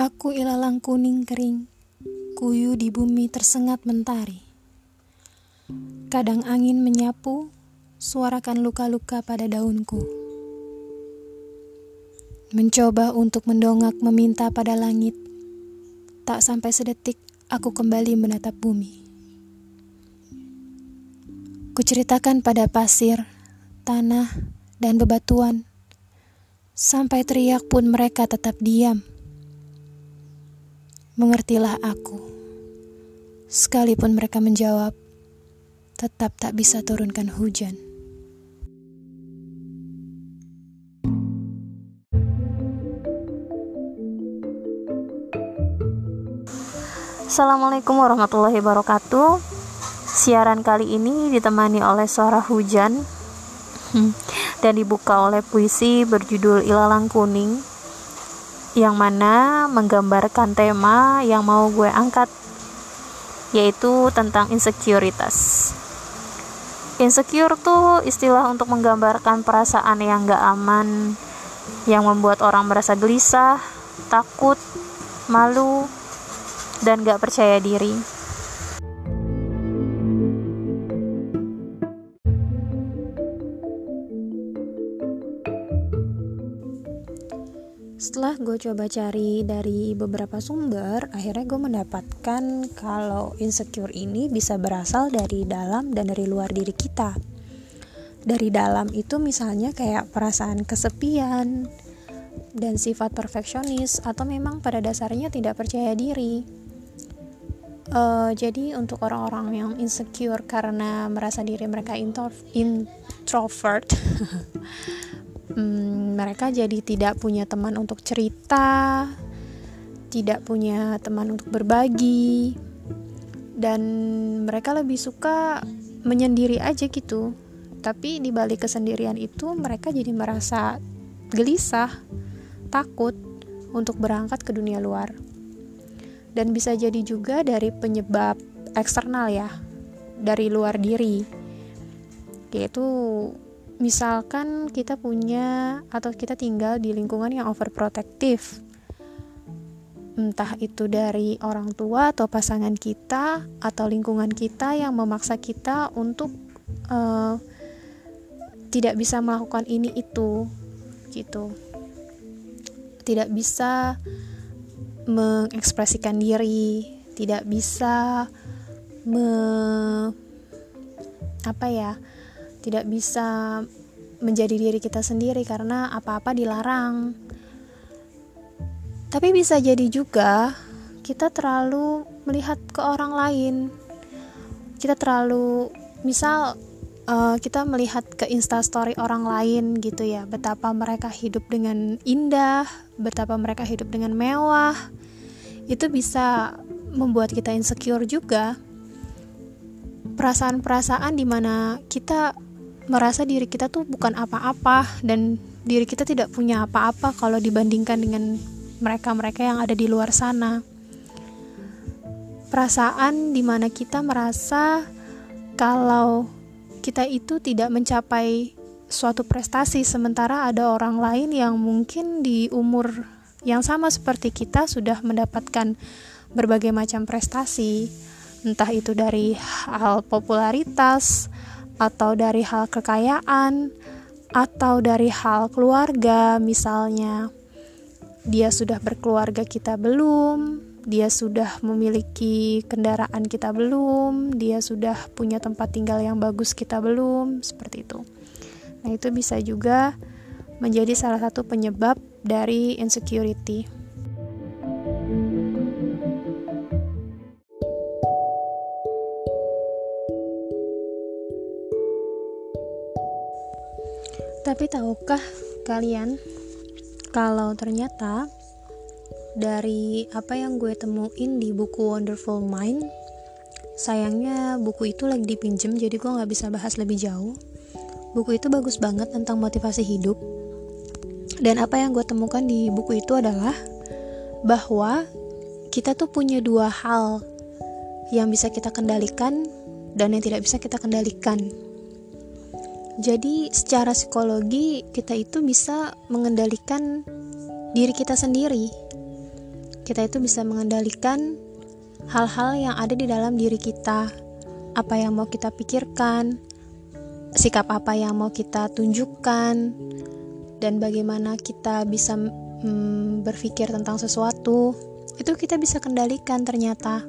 Aku ilalang kuning kering, kuyu di bumi tersengat mentari. Kadang angin menyapu, suarakan luka-luka pada daunku. Mencoba untuk mendongak meminta pada langit, tak sampai sedetik aku kembali menatap bumi. Kuceritakan pada pasir, tanah, dan bebatuan, sampai teriak pun mereka tetap diam. Mengertilah aku. Sekalipun mereka menjawab, tetap tak bisa turunkan hujan. Assalamualaikum warahmatullahi wabarakatuh. Siaran kali ini ditemani oleh suara hujan dan dibuka oleh puisi berjudul Ilalang Kuning yang mana menggambarkan tema yang mau gue angkat yaitu tentang insekuritas. Insecure tuh istilah untuk menggambarkan perasaan yang gak aman yang membuat orang merasa gelisah takut malu dan gak percaya diri Setelah gue coba cari dari beberapa sumber, akhirnya gue mendapatkan kalau insecure ini bisa berasal dari dalam dan dari luar diri kita. Dari dalam itu misalnya kayak perasaan kesepian dan sifat perfeksionis atau memang pada dasarnya tidak percaya diri. Uh, jadi untuk orang-orang yang insecure karena merasa diri mereka introvert hmm, mereka jadi tidak punya teman untuk cerita, tidak punya teman untuk berbagi, dan mereka lebih suka menyendiri aja gitu. Tapi di balik kesendirian itu, mereka jadi merasa gelisah, takut untuk berangkat ke dunia luar, dan bisa jadi juga dari penyebab eksternal ya, dari luar diri, yaitu misalkan kita punya atau kita tinggal di lingkungan yang overprotective. Entah itu dari orang tua atau pasangan kita atau lingkungan kita yang memaksa kita untuk uh, tidak bisa melakukan ini itu gitu. Tidak bisa mengekspresikan diri tidak bisa me apa ya tidak bisa menjadi diri kita sendiri karena apa-apa dilarang. Tapi bisa jadi juga kita terlalu melihat ke orang lain. Kita terlalu misal uh, kita melihat ke instastory orang lain gitu ya, betapa mereka hidup dengan indah, betapa mereka hidup dengan mewah. Itu bisa membuat kita insecure juga. Perasaan-perasaan di mana kita merasa diri kita tuh bukan apa-apa dan diri kita tidak punya apa-apa kalau dibandingkan dengan mereka-mereka yang ada di luar sana. Perasaan di mana kita merasa kalau kita itu tidak mencapai suatu prestasi sementara ada orang lain yang mungkin di umur yang sama seperti kita sudah mendapatkan berbagai macam prestasi entah itu dari hal popularitas atau dari hal kekayaan, atau dari hal keluarga, misalnya dia sudah berkeluarga, kita belum, dia sudah memiliki kendaraan, kita belum, dia sudah punya tempat tinggal yang bagus, kita belum, seperti itu. Nah, itu bisa juga menjadi salah satu penyebab dari insecurity. Tapi tahukah kalian kalau ternyata dari apa yang gue temuin di buku Wonderful Mind sayangnya buku itu lagi dipinjem jadi gue nggak bisa bahas lebih jauh. Buku itu bagus banget tentang motivasi hidup. Dan apa yang gue temukan di buku itu adalah bahwa kita tuh punya dua hal yang bisa kita kendalikan dan yang tidak bisa kita kendalikan jadi secara psikologi kita itu bisa mengendalikan diri kita sendiri. kita itu bisa mengendalikan hal-hal yang ada di dalam diri kita, apa yang mau kita pikirkan, sikap apa yang mau kita tunjukkan, dan bagaimana kita bisa mm, berpikir tentang sesuatu, itu kita bisa kendalikan ternyata.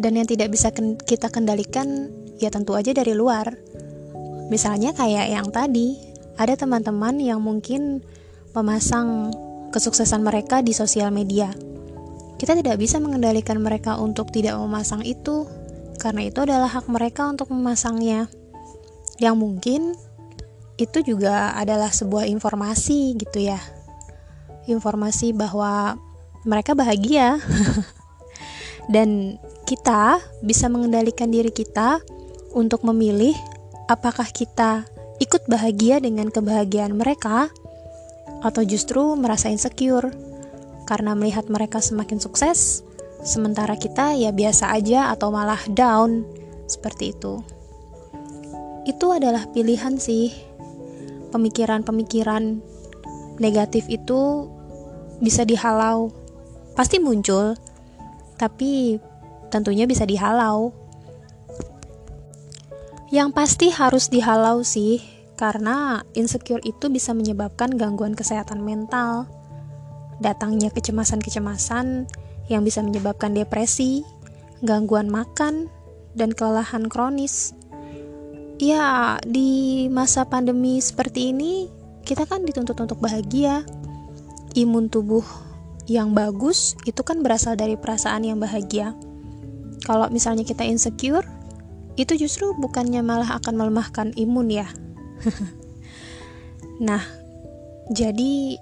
Dan yang tidak bisa kita kendalikan, ya tentu aja dari luar. Misalnya kayak yang tadi, ada teman-teman yang mungkin memasang kesuksesan mereka di sosial media kita tidak bisa mengendalikan mereka untuk tidak memasang itu, karena itu adalah hak mereka untuk memasangnya. Yang mungkin itu juga adalah sebuah informasi gitu ya. Informasi bahwa mereka bahagia. Dan kita bisa mengendalikan diri kita untuk memilih apakah kita ikut bahagia dengan kebahagiaan mereka atau justru merasa insecure karena melihat mereka semakin sukses, sementara kita ya biasa aja atau malah down seperti itu. Itu adalah pilihan sih. Pemikiran-pemikiran negatif itu bisa dihalau. Pasti muncul, tapi tentunya bisa dihalau. Yang pasti harus dihalau sih, karena insecure itu bisa menyebabkan gangguan kesehatan mental datangnya kecemasan-kecemasan yang bisa menyebabkan depresi, gangguan makan, dan kelelahan kronis. Ya, di masa pandemi seperti ini, kita kan dituntut untuk bahagia. Imun tubuh yang bagus itu kan berasal dari perasaan yang bahagia. Kalau misalnya kita insecure, itu justru bukannya malah akan melemahkan imun ya. nah, jadi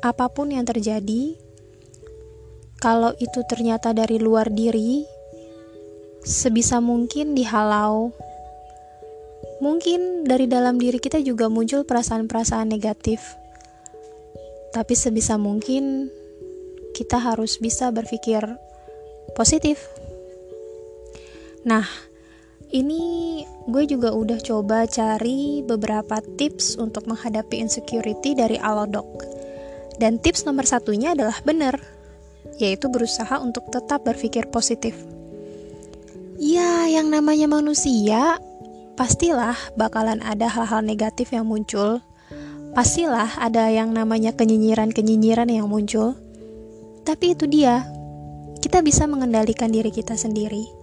apa pun yang terjadi, kalau itu ternyata dari luar diri, sebisa mungkin dihalau. Mungkin dari dalam diri kita juga muncul perasaan-perasaan negatif, tapi sebisa mungkin kita harus bisa berpikir positif. Nah, ini gue juga udah coba cari beberapa tips untuk menghadapi insecurity dari Alodoc dan tips nomor satunya adalah benar, yaitu berusaha untuk tetap berpikir positif. Ya, yang namanya manusia, pastilah bakalan ada hal-hal negatif yang muncul. Pastilah ada yang namanya kenyinyiran-kenyinyiran yang muncul. Tapi itu dia, kita bisa mengendalikan diri kita sendiri.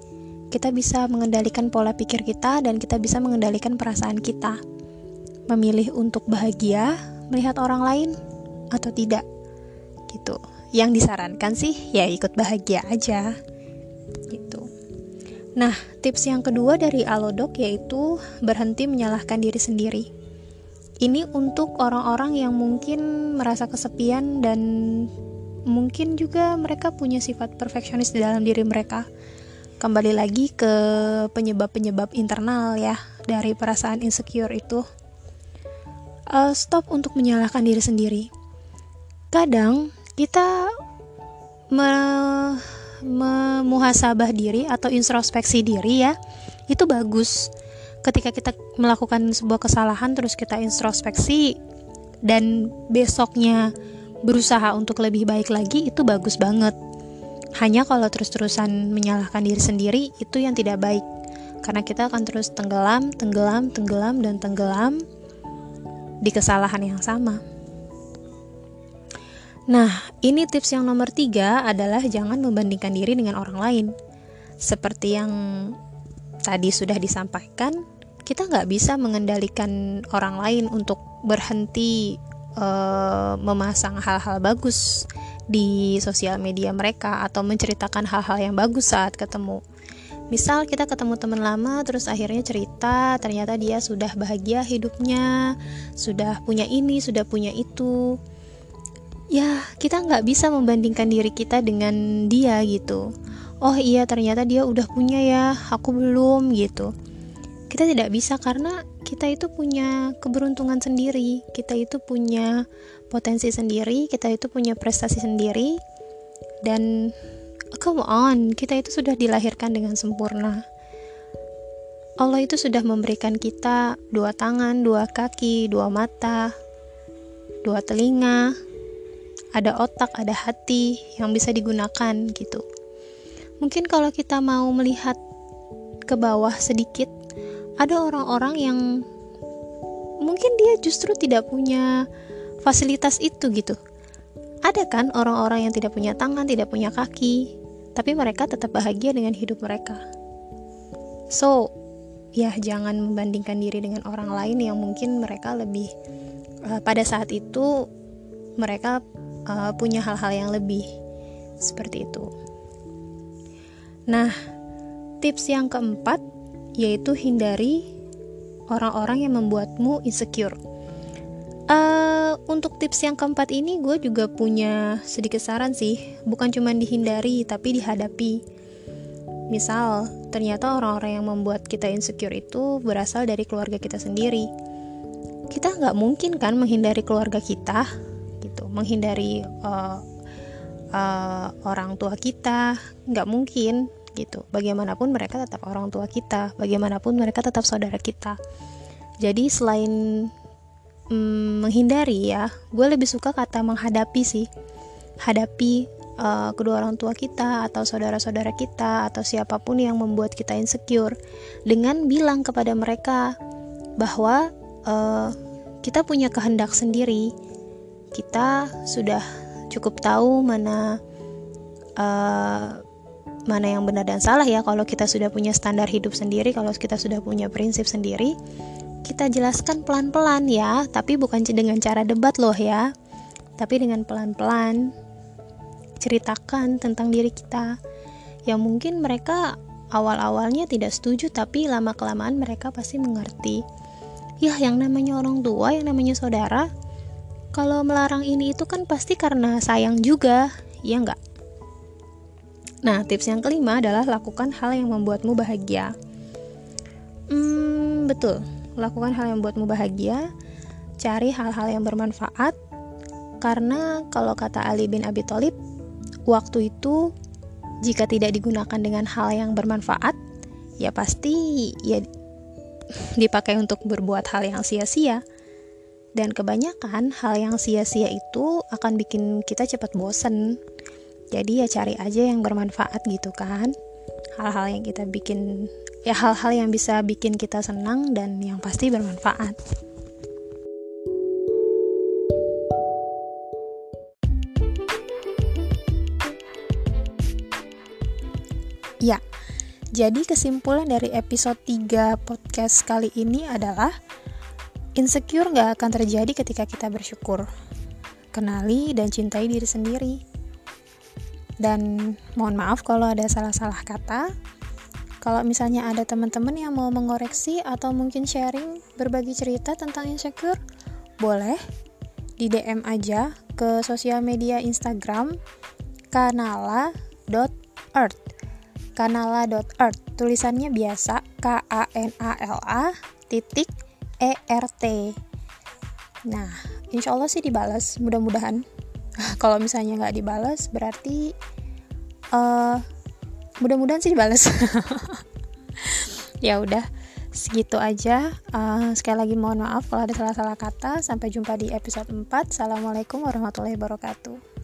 Kita bisa mengendalikan pola pikir kita dan kita bisa mengendalikan perasaan kita. Memilih untuk bahagia melihat orang lain atau tidak. Gitu. Yang disarankan sih ya ikut bahagia aja. Gitu. Nah tips yang kedua dari Alodok yaitu berhenti menyalahkan diri sendiri. Ini untuk orang-orang yang mungkin merasa kesepian dan mungkin juga mereka punya sifat perfeksionis di dalam diri mereka kembali lagi ke penyebab-penyebab internal ya dari perasaan insecure itu. Uh, stop untuk menyalahkan diri sendiri. Kadang kita me, memuhasabah diri atau introspeksi diri ya itu bagus. Ketika kita melakukan sebuah kesalahan terus kita introspeksi dan besoknya berusaha untuk lebih baik lagi itu bagus banget hanya kalau terus-terusan menyalahkan diri sendiri itu yang tidak baik karena kita akan terus tenggelam, tenggelam, tenggelam, dan tenggelam di kesalahan yang sama. Nah, ini tips yang nomor tiga adalah jangan membandingkan diri dengan orang lain. Seperti yang tadi sudah disampaikan, kita nggak bisa mengendalikan orang lain untuk berhenti uh, memasang hal-hal bagus di sosial media mereka atau menceritakan hal-hal yang bagus saat ketemu. Misal kita ketemu teman lama terus akhirnya cerita ternyata dia sudah bahagia hidupnya, sudah punya ini, sudah punya itu. Ya kita nggak bisa membandingkan diri kita dengan dia gitu. Oh iya ternyata dia udah punya ya aku belum gitu. Kita tidak bisa karena kita itu punya keberuntungan sendiri kita itu punya potensi sendiri kita itu punya prestasi sendiri dan come on kita itu sudah dilahirkan dengan sempurna Allah itu sudah memberikan kita dua tangan, dua kaki, dua mata, dua telinga, ada otak, ada hati yang bisa digunakan gitu. Mungkin kalau kita mau melihat ke bawah sedikit, ada orang-orang yang mungkin dia justru tidak punya fasilitas itu gitu. Ada kan orang-orang yang tidak punya tangan, tidak punya kaki, tapi mereka tetap bahagia dengan hidup mereka. So, ya jangan membandingkan diri dengan orang lain yang mungkin mereka lebih uh, pada saat itu mereka uh, punya hal-hal yang lebih seperti itu. Nah, tips yang keempat yaitu hindari orang-orang yang membuatmu insecure. Uh, untuk tips yang keempat ini gue juga punya sedikit saran sih, bukan cuma dihindari tapi dihadapi. Misal, ternyata orang-orang yang membuat kita insecure itu berasal dari keluarga kita sendiri. Kita nggak mungkin kan menghindari keluarga kita, gitu, menghindari uh, uh, orang tua kita, nggak mungkin, gitu. Bagaimanapun mereka tetap orang tua kita, bagaimanapun mereka tetap saudara kita. Jadi selain mm, menghindari ya, gue lebih suka kata menghadapi sih, hadapi uh, kedua orang tua kita atau saudara-saudara kita atau siapa pun yang membuat kita insecure dengan bilang kepada mereka bahwa uh, kita punya kehendak sendiri kita sudah cukup tahu mana uh, mana yang benar dan salah ya. Kalau kita sudah punya standar hidup sendiri kalau kita sudah punya prinsip sendiri kita jelaskan pelan-pelan ya. Tapi bukan dengan cara debat loh ya. Tapi dengan pelan-pelan ceritakan tentang diri kita. Yang mungkin mereka awal-awalnya tidak setuju tapi lama-kelamaan mereka pasti mengerti. Ya yang namanya orang tua yang namanya saudara kalau melarang ini itu kan pasti karena sayang juga. Ya enggak nah tips yang kelima adalah lakukan hal yang membuatmu bahagia hmm betul lakukan hal yang membuatmu bahagia cari hal-hal yang bermanfaat karena kalau kata Ali bin Abi Thalib waktu itu jika tidak digunakan dengan hal yang bermanfaat, ya pasti ya dipakai untuk berbuat hal yang sia-sia. Dan kebanyakan hal yang sia-sia itu akan bikin kita cepat bosen. Jadi ya cari aja yang bermanfaat gitu kan. Hal-hal yang kita bikin ya hal-hal yang bisa bikin kita senang dan yang pasti bermanfaat. Ya, jadi kesimpulan dari episode 3 podcast kali ini adalah Insecure gak akan terjadi ketika kita bersyukur Kenali dan cintai diri sendiri Dan mohon maaf kalau ada salah-salah kata. Kalau misalnya ada teman-teman yang mau mengoreksi atau mungkin sharing berbagi cerita tentang insecure Boleh di DM aja ke sosial media Instagram kanala.earth kanala.earth tulisannya biasa K A N A L A titik E R T. Nah insya Allah sih dibalas mudah-mudahan kalau misalnya nggak dibalas berarti uh, mudah-mudahan sih dibalas ya udah segitu aja. Uh, sekali lagi mohon maaf kalau ada salah-salah kata. Sampai jumpa di episode 4 assalamualaikum warahmatullahi wabarakatuh